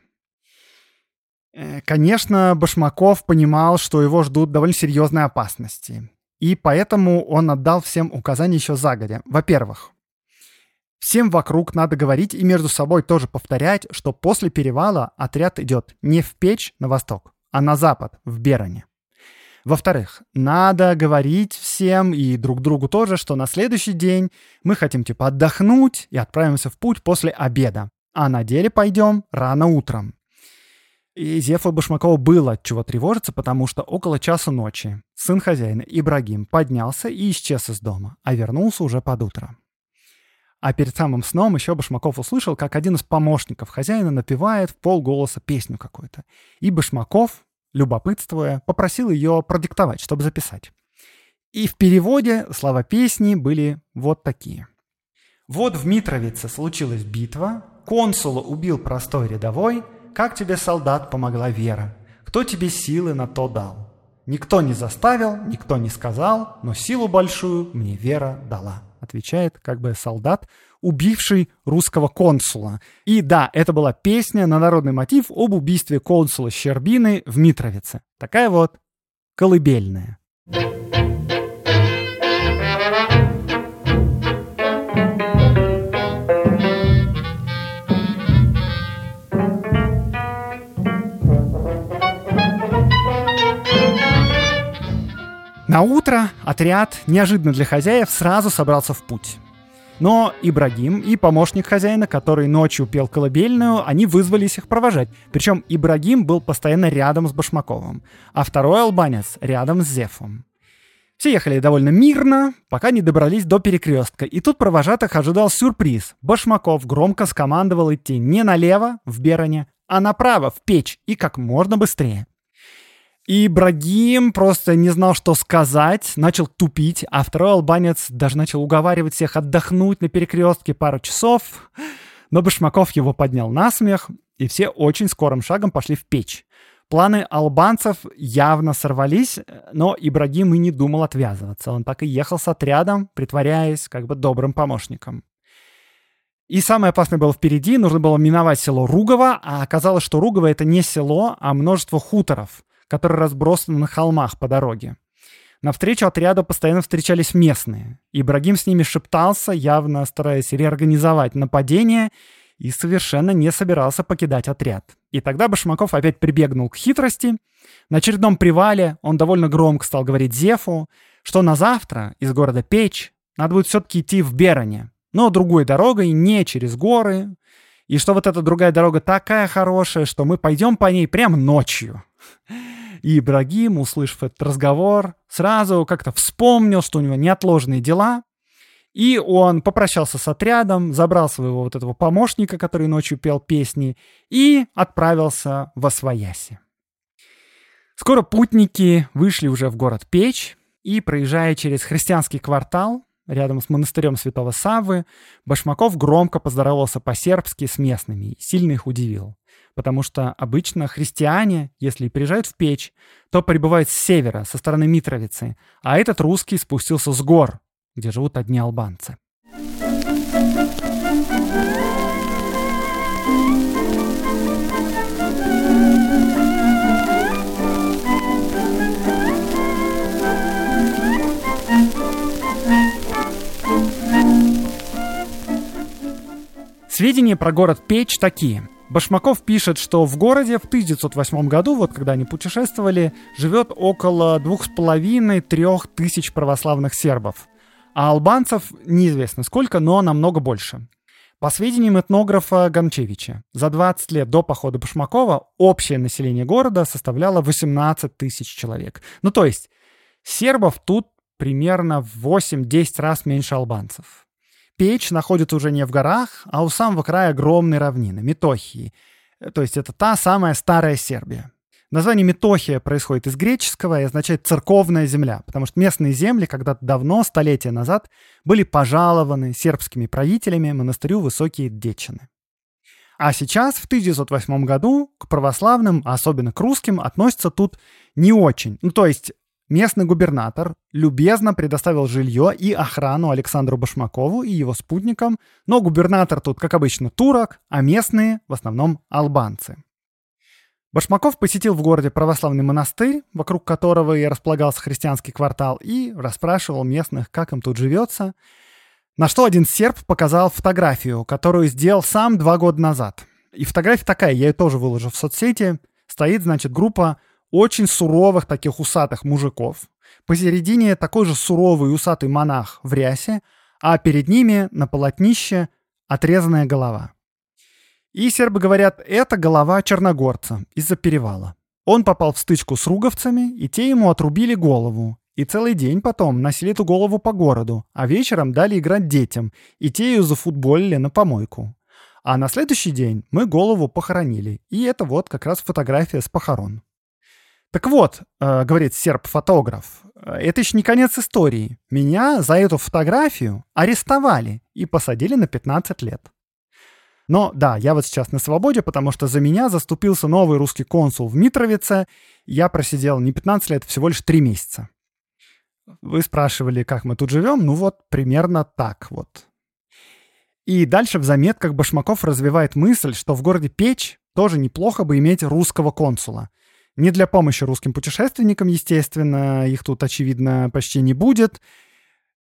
Э, конечно, Башмаков понимал, что его ждут довольно серьезные опасности. И поэтому он отдал всем указания еще загодя. Во-первых, Всем вокруг надо говорить и между собой тоже повторять, что после перевала отряд идет не в печь на восток, а на запад, в Бероне. Во-вторых, надо говорить всем и друг другу тоже, что на следующий день мы хотим типа отдохнуть и отправимся в путь после обеда, а на деле пойдем рано утром. И Зефа Башмакова было от чего тревожиться, потому что около часа ночи сын хозяина Ибрагим поднялся и исчез из дома, а вернулся уже под утро. А перед самым сном еще Башмаков услышал, как один из помощников хозяина напевает в полголоса песню какую-то. И Башмаков, любопытствуя, попросил ее продиктовать, чтобы записать. И в переводе слова песни были вот такие. «Вот в Митровице случилась битва, консула убил простой рядовой, как тебе, солдат, помогла вера? Кто тебе силы на то дал? Никто не заставил, никто не сказал, но силу большую мне вера дала» отвечает как бы солдат, убивший русского консула. И да, это была песня на народный мотив об убийстве консула Щербины в Митровице. Такая вот колыбельная. На утро отряд, неожиданно для хозяев, сразу собрался в путь. Но Ибрагим и помощник хозяина, который ночью пел колыбельную, они вызвались их провожать. Причем Ибрагим был постоянно рядом с Башмаковым, а второй албанец рядом с Зефом. Все ехали довольно мирно, пока не добрались до перекрестка. И тут провожатых ожидал сюрприз. Башмаков громко скомандовал идти не налево, в Бероне, а направо, в печь, и как можно быстрее. И Ибрагим просто не знал, что сказать, начал тупить, а второй албанец даже начал уговаривать всех отдохнуть на перекрестке пару часов. Но Башмаков его поднял на смех, и все очень скорым шагом пошли в печь. Планы албанцев явно сорвались, но Ибрагим и не думал отвязываться. Он так и ехал с отрядом, притворяясь как бы добрым помощником. И самое опасное было впереди, нужно было миновать село Ругово, а оказалось, что Ругово это не село, а множество хуторов которые разбросаны на холмах по дороге. На встречу отряда постоянно встречались местные. Ибрагим с ними шептался, явно стараясь реорганизовать нападение, и совершенно не собирался покидать отряд. И тогда Башмаков опять прибегнул к хитрости. На очередном привале он довольно громко стал говорить Зефу, что на завтра из города Печь надо будет все-таки идти в Бероне, но другой дорогой, не через горы, и что вот эта другая дорога такая хорошая, что мы пойдем по ней прямо ночью. И Ибрагим, услышав этот разговор, сразу как-то вспомнил, что у него неотложные дела, и он попрощался с отрядом, забрал своего вот этого помощника, который ночью пел песни, и отправился во Свояси. Скоро путники вышли уже в город Печь, и, проезжая через христианский квартал, рядом с монастырем святого Саввы, Башмаков громко поздоровался по-сербски с местными и сильно их удивил. Потому что обычно христиане, если приезжают в печь, то прибывают с севера, со стороны Митровицы, а этот русский спустился с гор, где живут одни албанцы. Сведения про город Печь такие. Башмаков пишет, что в городе в 1908 году, вот когда они путешествовали, живет около двух с половиной-трех тысяч православных сербов. А албанцев неизвестно сколько, но намного больше. По сведениям этнографа Гончевича, за 20 лет до похода Башмакова общее население города составляло 18 тысяч человек. Ну то есть сербов тут примерно в 8-10 раз меньше албанцев. Печь находится уже не в горах, а у самого края огромной равнины, Метохии. То есть это та самая старая Сербия. Название Метохия происходит из греческого и означает «церковная земля», потому что местные земли когда-то давно, столетия назад, были пожалованы сербскими правителями монастырю Высокие Дечины. А сейчас, в 1908 году, к православным, а особенно к русским, относятся тут не очень. Ну, то есть Местный губернатор любезно предоставил жилье и охрану Александру Башмакову и его спутникам, но губернатор тут, как обычно, турок, а местные в основном албанцы. Башмаков посетил в городе православный монастырь, вокруг которого и располагался христианский квартал, и расспрашивал местных, как им тут живется. На что один серб показал фотографию, которую сделал сам два года назад. И фотография такая, я ее тоже выложу в соцсети. Стоит, значит, группа очень суровых таких усатых мужиков. Посередине такой же суровый усатый монах в рясе, а перед ними на полотнище отрезанная голова. И сербы говорят, это голова черногорца из-за перевала. Он попал в стычку с руговцами, и те ему отрубили голову. И целый день потом носили эту голову по городу, а вечером дали играть детям, и те ее зафутболили на помойку. А на следующий день мы голову похоронили, и это вот как раз фотография с похорон. Так вот, э, говорит серб-фотограф, это еще не конец истории. Меня за эту фотографию арестовали и посадили на 15 лет. Но да, я вот сейчас на свободе, потому что за меня заступился новый русский консул в Митровице. Я просидел не 15 лет, всего лишь 3 месяца. Вы спрашивали, как мы тут живем? Ну вот, примерно так вот. И дальше в заметках Башмаков развивает мысль, что в городе Печь тоже неплохо бы иметь русского консула – не для помощи русским путешественникам, естественно, их тут, очевидно, почти не будет.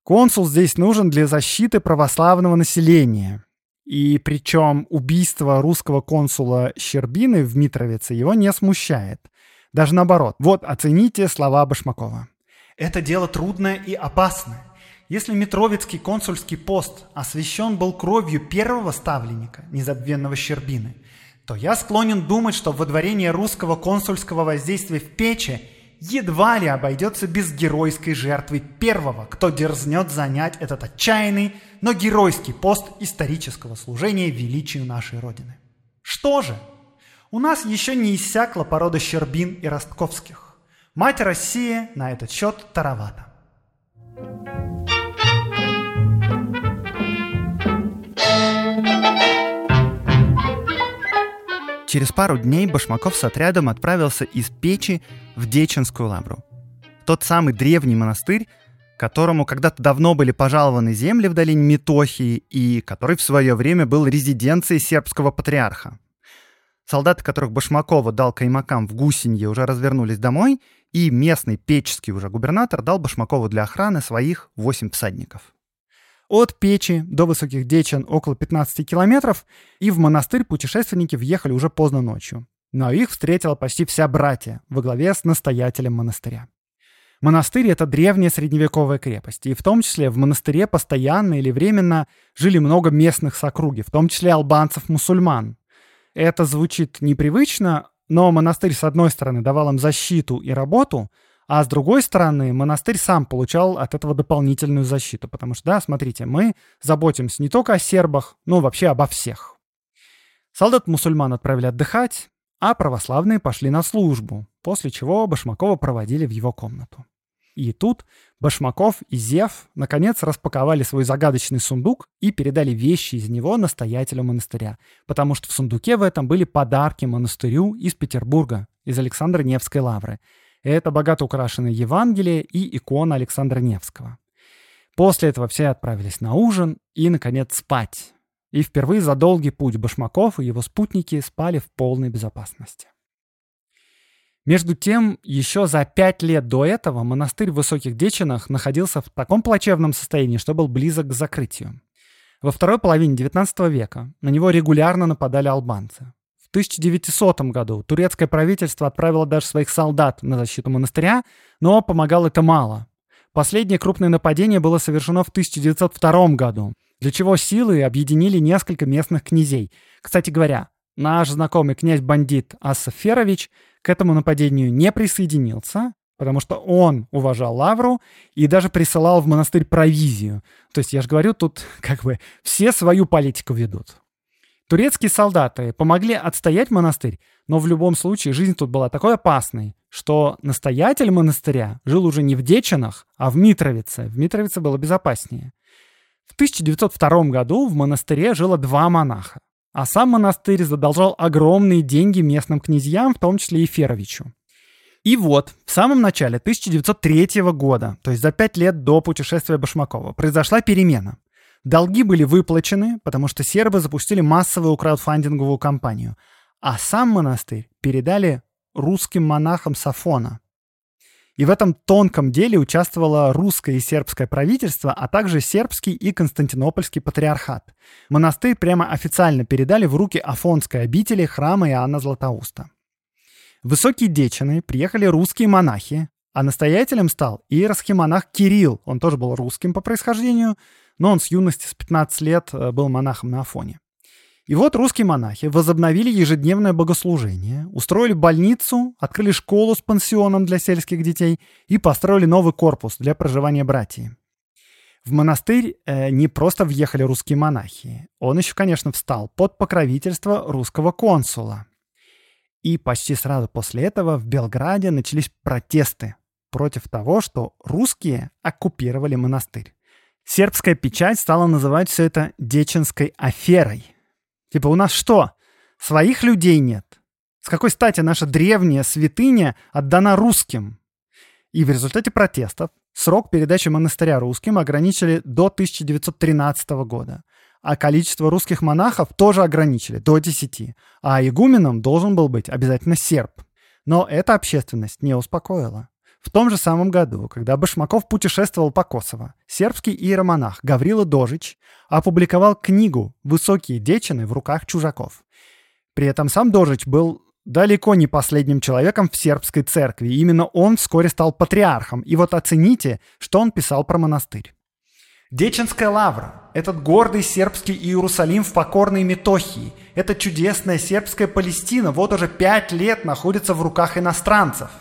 Консул здесь нужен для защиты православного населения. И причем убийство русского консула Щербины в Митровице его не смущает. Даже наоборот. Вот оцените слова Башмакова. «Это дело трудное и опасное. Если Митровицкий консульский пост освящен был кровью первого ставленника, незабвенного Щербины, то я склонен думать, что водворение русского консульского воздействия в Печи едва ли обойдется без геройской жертвы первого, кто дерзнет занять этот отчаянный, но геройский пост исторического служения величию нашей Родины. Что же? У нас еще не иссякла порода Щербин и Ростковских. Мать Россия на этот счет таровата. Через пару дней Башмаков с отрядом отправился из Печи в Деченскую лавру. Тот самый древний монастырь, которому когда-то давно были пожалованы земли в долине Метохии и который в свое время был резиденцией сербского патриарха. Солдаты, которых Башмакова дал каймакам в Гусинье, уже развернулись домой, и местный печский уже губернатор дал Башмакову для охраны своих 8 всадников. От Печи до Высоких Дечен около 15 километров, и в монастырь путешественники въехали уже поздно ночью. Но их встретила почти вся братья во главе с настоятелем монастыря. Монастырь — это древняя средневековая крепость, и в том числе в монастыре постоянно или временно жили много местных сокруги, в том числе албанцев-мусульман. Это звучит непривычно, но монастырь, с одной стороны, давал им защиту и работу, а с другой стороны, монастырь сам получал от этого дополнительную защиту. Потому что, да, смотрите, мы заботимся не только о сербах, но вообще обо всех. Солдат-мусульман отправили отдыхать, а православные пошли на службу, после чего Башмакова проводили в его комнату. И тут Башмаков и Зев наконец распаковали свой загадочный сундук и передали вещи из него настоятелю монастыря, потому что в сундуке в этом были подарки монастырю из Петербурга, из Александра Невской лавры. Это богато украшенное Евангелие и икона Александра Невского. После этого все отправились на ужин и, наконец, спать. И впервые за долгий путь Башмаков и его спутники спали в полной безопасности. Между тем, еще за пять лет до этого монастырь в Высоких Дечинах находился в таком плачевном состоянии, что был близок к закрытию. Во второй половине XIX века на него регулярно нападали албанцы. В 1900 году турецкое правительство отправило даже своих солдат на защиту монастыря, но помогало это мало. Последнее крупное нападение было совершено в 1902 году, для чего силы объединили несколько местных князей. Кстати говоря, наш знакомый князь-бандит Асаф Ферович к этому нападению не присоединился, потому что он уважал Лавру и даже присылал в монастырь провизию. То есть, я же говорю, тут как бы все свою политику ведут. Турецкие солдаты помогли отстоять монастырь, но в любом случае жизнь тут была такой опасной, что настоятель монастыря жил уже не в Дечинах, а в Митровице. В Митровице было безопаснее. В 1902 году в монастыре жило два монаха. А сам монастырь задолжал огромные деньги местным князьям, в том числе и Феровичу. И вот, в самом начале 1903 года, то есть за пять лет до путешествия Башмакова, произошла перемена. Долги были выплачены, потому что сербы запустили массовую краудфандинговую кампанию, а сам монастырь передали русским монахам Сафона. И в этом тонком деле участвовало русское и сербское правительство, а также сербский и константинопольский патриархат. Монастырь прямо официально передали в руки Афонской обители храма Иоанна Златоуста. В Высокие Дечины приехали русские монахи, а настоятелем стал иерархий монах Кирилл. Он тоже был русским по происхождению, но он с юности, с 15 лет, э, был монахом на Афоне. И вот русские монахи возобновили ежедневное богослужение, устроили больницу, открыли школу с пансионом для сельских детей и построили новый корпус для проживания братьев. В монастырь э, не просто въехали русские монахи. Он еще, конечно, встал под покровительство русского консула. И почти сразу после этого в Белграде начались протесты против того, что русские оккупировали монастырь. Сербская печать стала называть все это Деченской аферой. Типа у нас что? Своих людей нет. С какой стати наша древняя святыня отдана русским? И в результате протестов срок передачи монастыря русским ограничили до 1913 года. А количество русских монахов тоже ограничили до 10. А игуменом должен был быть обязательно серб. Но эта общественность не успокоила. В том же самом году, когда Башмаков путешествовал по Косово, сербский иеромонах Гаврила Дожич опубликовал книгу «Высокие дечины в руках чужаков». При этом сам Дожич был далеко не последним человеком в сербской церкви. Именно он вскоре стал патриархом. И вот оцените, что он писал про монастырь. Деченская лавра – этот гордый сербский Иерусалим в покорной Метохии. Это чудесная сербская Палестина вот уже пять лет находится в руках иностранцев –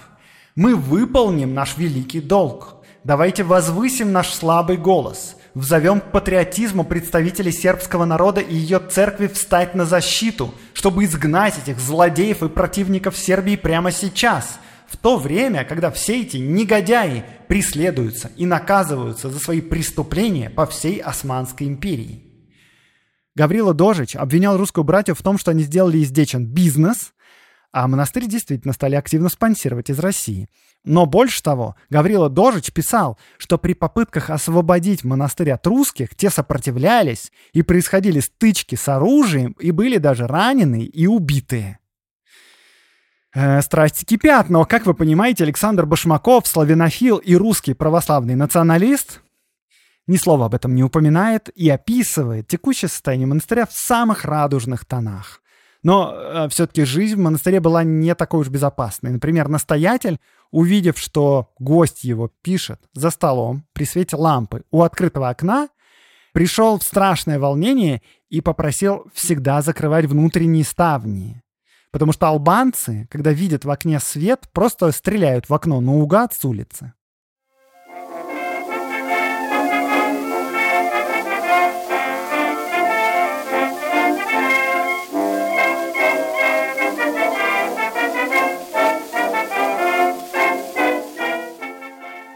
мы выполним наш великий долг. Давайте возвысим наш слабый голос. Взовем к патриотизму представителей сербского народа и ее церкви встать на защиту, чтобы изгнать этих злодеев и противников Сербии прямо сейчас, в то время, когда все эти негодяи преследуются и наказываются за свои преступления по всей Османской империи. Гаврила Дожич обвинял русскую братью в том, что они сделали из Дечен бизнес, а монастырь действительно стали активно спонсировать из России. Но больше того, Гаврила Дожич писал, что при попытках освободить монастырь от русских те сопротивлялись, и происходили стычки с оружием, и были даже ранены и убитые. Э, страсти кипят, но, как вы понимаете, Александр Башмаков, славянофил и русский православный националист, ни слова об этом не упоминает и описывает текущее состояние монастыря в самых радужных тонах. Но э, все-таки жизнь в монастыре была не такой уж безопасной. Например, настоятель, увидев, что гость его пишет за столом при свете лампы у открытого окна, пришел в страшное волнение и попросил всегда закрывать внутренние ставни. Потому что албанцы, когда видят в окне свет, просто стреляют в окно наугад с улицы.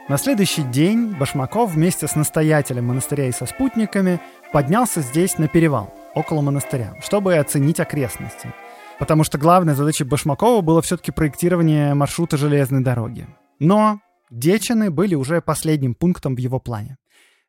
На следующий день Башмаков вместе с настоятелем монастыря и со спутниками поднялся здесь на перевал, около монастыря, чтобы оценить окрестности. Потому что главной задачей Башмакова было все-таки проектирование маршрута железной дороги. Но Дечины были уже последним пунктом в его плане.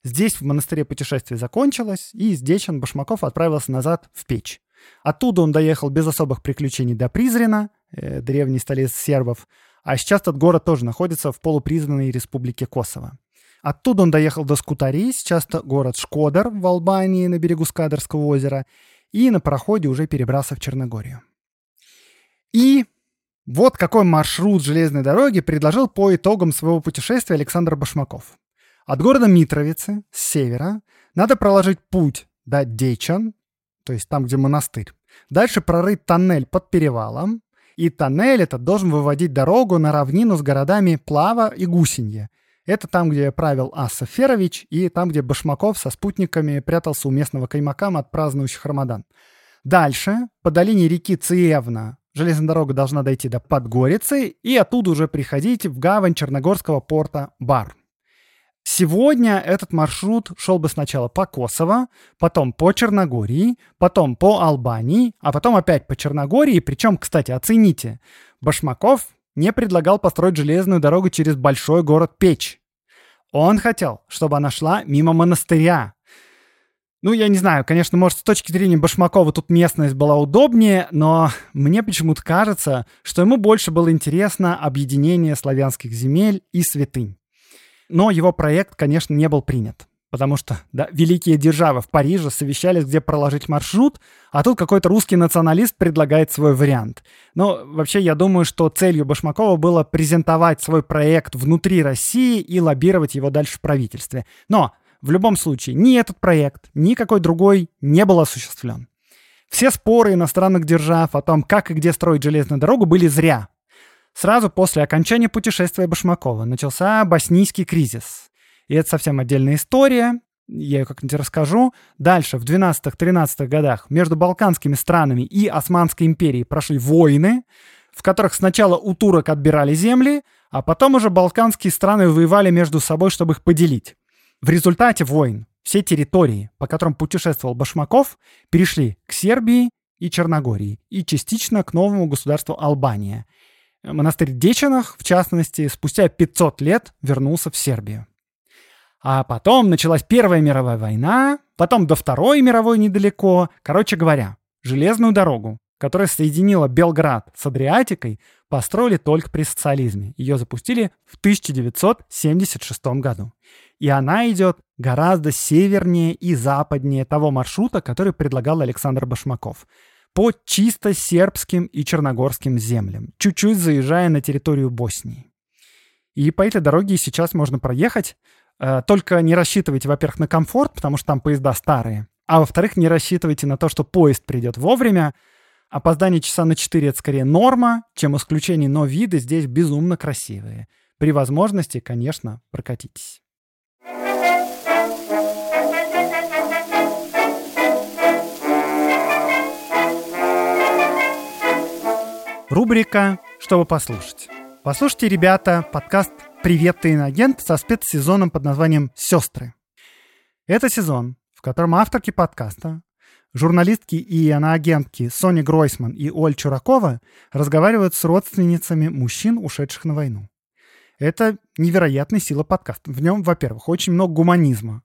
Здесь в монастыре путешествие закончилось, и из Дечин Башмаков отправился назад в Печь. Оттуда он доехал без особых приключений до Призрена, э, древней столицы сербов, а сейчас этот город тоже находится в полупризнанной республике Косово. Оттуда он доехал до Скутари, сейчас это город Шкодар в Албании на берегу Скадерского озера, и на пароходе уже перебрался в Черногорию. И вот какой маршрут железной дороги предложил по итогам своего путешествия Александр Башмаков. От города Митровицы с севера надо проложить путь до Дейчан, то есть там, где монастырь. Дальше прорыть тоннель под перевалом, и тоннель этот должен выводить дорогу на равнину с городами Плава и Гусенье. Это там, где правил Аса Ферович, и там, где Башмаков со спутниками прятался у местного каймакама от празднующих Рамадан. Дальше, по долине реки Циевна, железная дорога должна дойти до Подгорицы, и оттуда уже приходить в гавань Черногорского порта Бар. Сегодня этот маршрут шел бы сначала по Косово, потом по Черногории, потом по Албании, а потом опять по Черногории. Причем, кстати, оцените, Башмаков не предлагал построить железную дорогу через большой город Печь. Он хотел, чтобы она шла мимо монастыря. Ну, я не знаю, конечно, может, с точки зрения Башмакова тут местность была удобнее, но мне почему-то кажется, что ему больше было интересно объединение славянских земель и святынь. Но его проект, конечно, не был принят. Потому что да, великие державы в Париже совещались, где проложить маршрут, а тут какой-то русский националист предлагает свой вариант. Но вообще я думаю, что целью Башмакова было презентовать свой проект внутри России и лоббировать его дальше в правительстве. Но в любом случае ни этот проект, ни какой другой не был осуществлен. Все споры иностранных держав о том, как и где строить железную дорогу, были зря. Сразу после окончания путешествия Башмакова начался боснийский кризис. И это совсем отдельная история, я ее как-нибудь расскажу. Дальше, в 12-13 годах между Балканскими странами и Османской империей прошли войны, в которых сначала у турок отбирали земли, а потом уже балканские страны воевали между собой, чтобы их поделить. В результате войн все территории, по которым путешествовал Башмаков, перешли к Сербии и Черногории и частично к новому государству Албания – Монастырь Деченах, в частности, спустя 500 лет вернулся в Сербию. А потом началась Первая мировая война, потом до Второй мировой недалеко. Короче говоря, железную дорогу, которая соединила Белград с Адриатикой, построили только при социализме. Ее запустили в 1976 году. И она идет гораздо севернее и западнее того маршрута, который предлагал Александр Башмаков по чисто сербским и черногорским землям, чуть-чуть заезжая на территорию Боснии. И по этой дороге сейчас можно проехать, э, только не рассчитывайте, во-первых, на комфорт, потому что там поезда старые, а во-вторых, не рассчитывайте на то, что поезд придет вовремя. Опоздание часа на 4 — это скорее норма, чем исключение, но виды здесь безумно красивые. При возможности, конечно, прокатитесь. Рубрика «Чтобы послушать». Послушайте, ребята, подкаст «Привет, ты иноагент» со спецсезоном под названием «Сестры». Это сезон, в котором авторки подкаста, журналистки и иноагентки Соня Гройсман и Оль Чуракова разговаривают с родственницами мужчин, ушедших на войну. Это невероятная сила подкаста. В нем, во-первых, очень много гуманизма.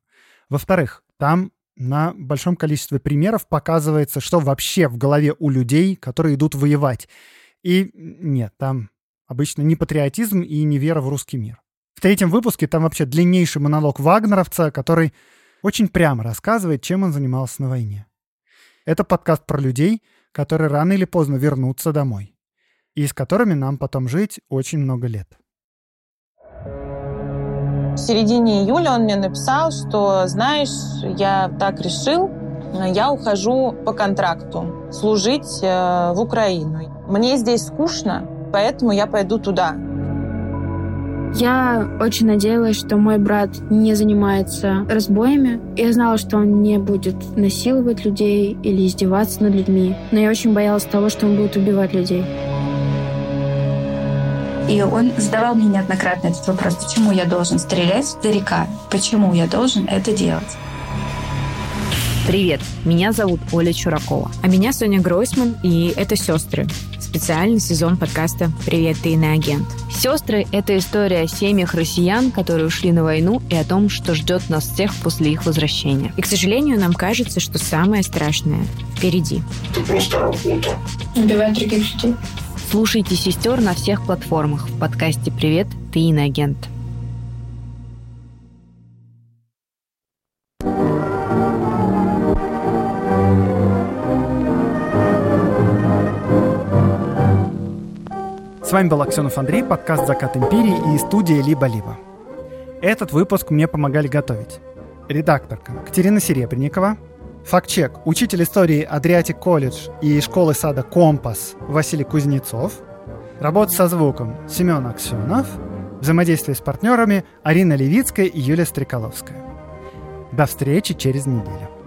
Во-вторых, там на большом количестве примеров показывается, что вообще в голове у людей, которые идут воевать. И нет, там обычно не патриотизм и не вера в русский мир. В третьем выпуске там вообще длиннейший монолог вагнеровца, который очень прямо рассказывает, чем он занимался на войне. Это подкаст про людей, которые рано или поздно вернутся домой, и с которыми нам потом жить очень много лет. В середине июля он мне написал, что, знаешь, я так решил, я ухожу по контракту служить э, в Украину. Мне здесь скучно, поэтому я пойду туда. Я очень надеялась, что мой брат не занимается разбоями. Я знала, что он не будет насиловать людей или издеваться над людьми. Но я очень боялась того, что он будет убивать людей. И он задавал мне неоднократно этот вопрос, почему я должен стрелять старика, почему я должен это делать. Привет, меня зовут Оля Чуракова. А меня Соня Гройсман, и это «Сестры» специальный сезон подкаста «Привет, ты агент». «Сестры» — это история о семьях россиян, которые ушли на войну, и о том, что ждет нас всех после их возвращения. И, к сожалению, нам кажется, что самое страшное впереди. Это просто работа. Убивать других людей. Слушайте «Сестер» на всех платформах в подкасте «Привет, ты иноагент». С вами был Аксенов Андрей, подкаст «Закат империи» и студия «Либо-либо». Этот выпуск мне помогали готовить. Редакторка Катерина Серебренникова, фактчек учитель истории Адриатик колледж и школы сада «Компас» Василий Кузнецов, работа со звуком Семен Аксенов, взаимодействие с партнерами Арина Левицкая и Юлия Стреколовская. До встречи через неделю.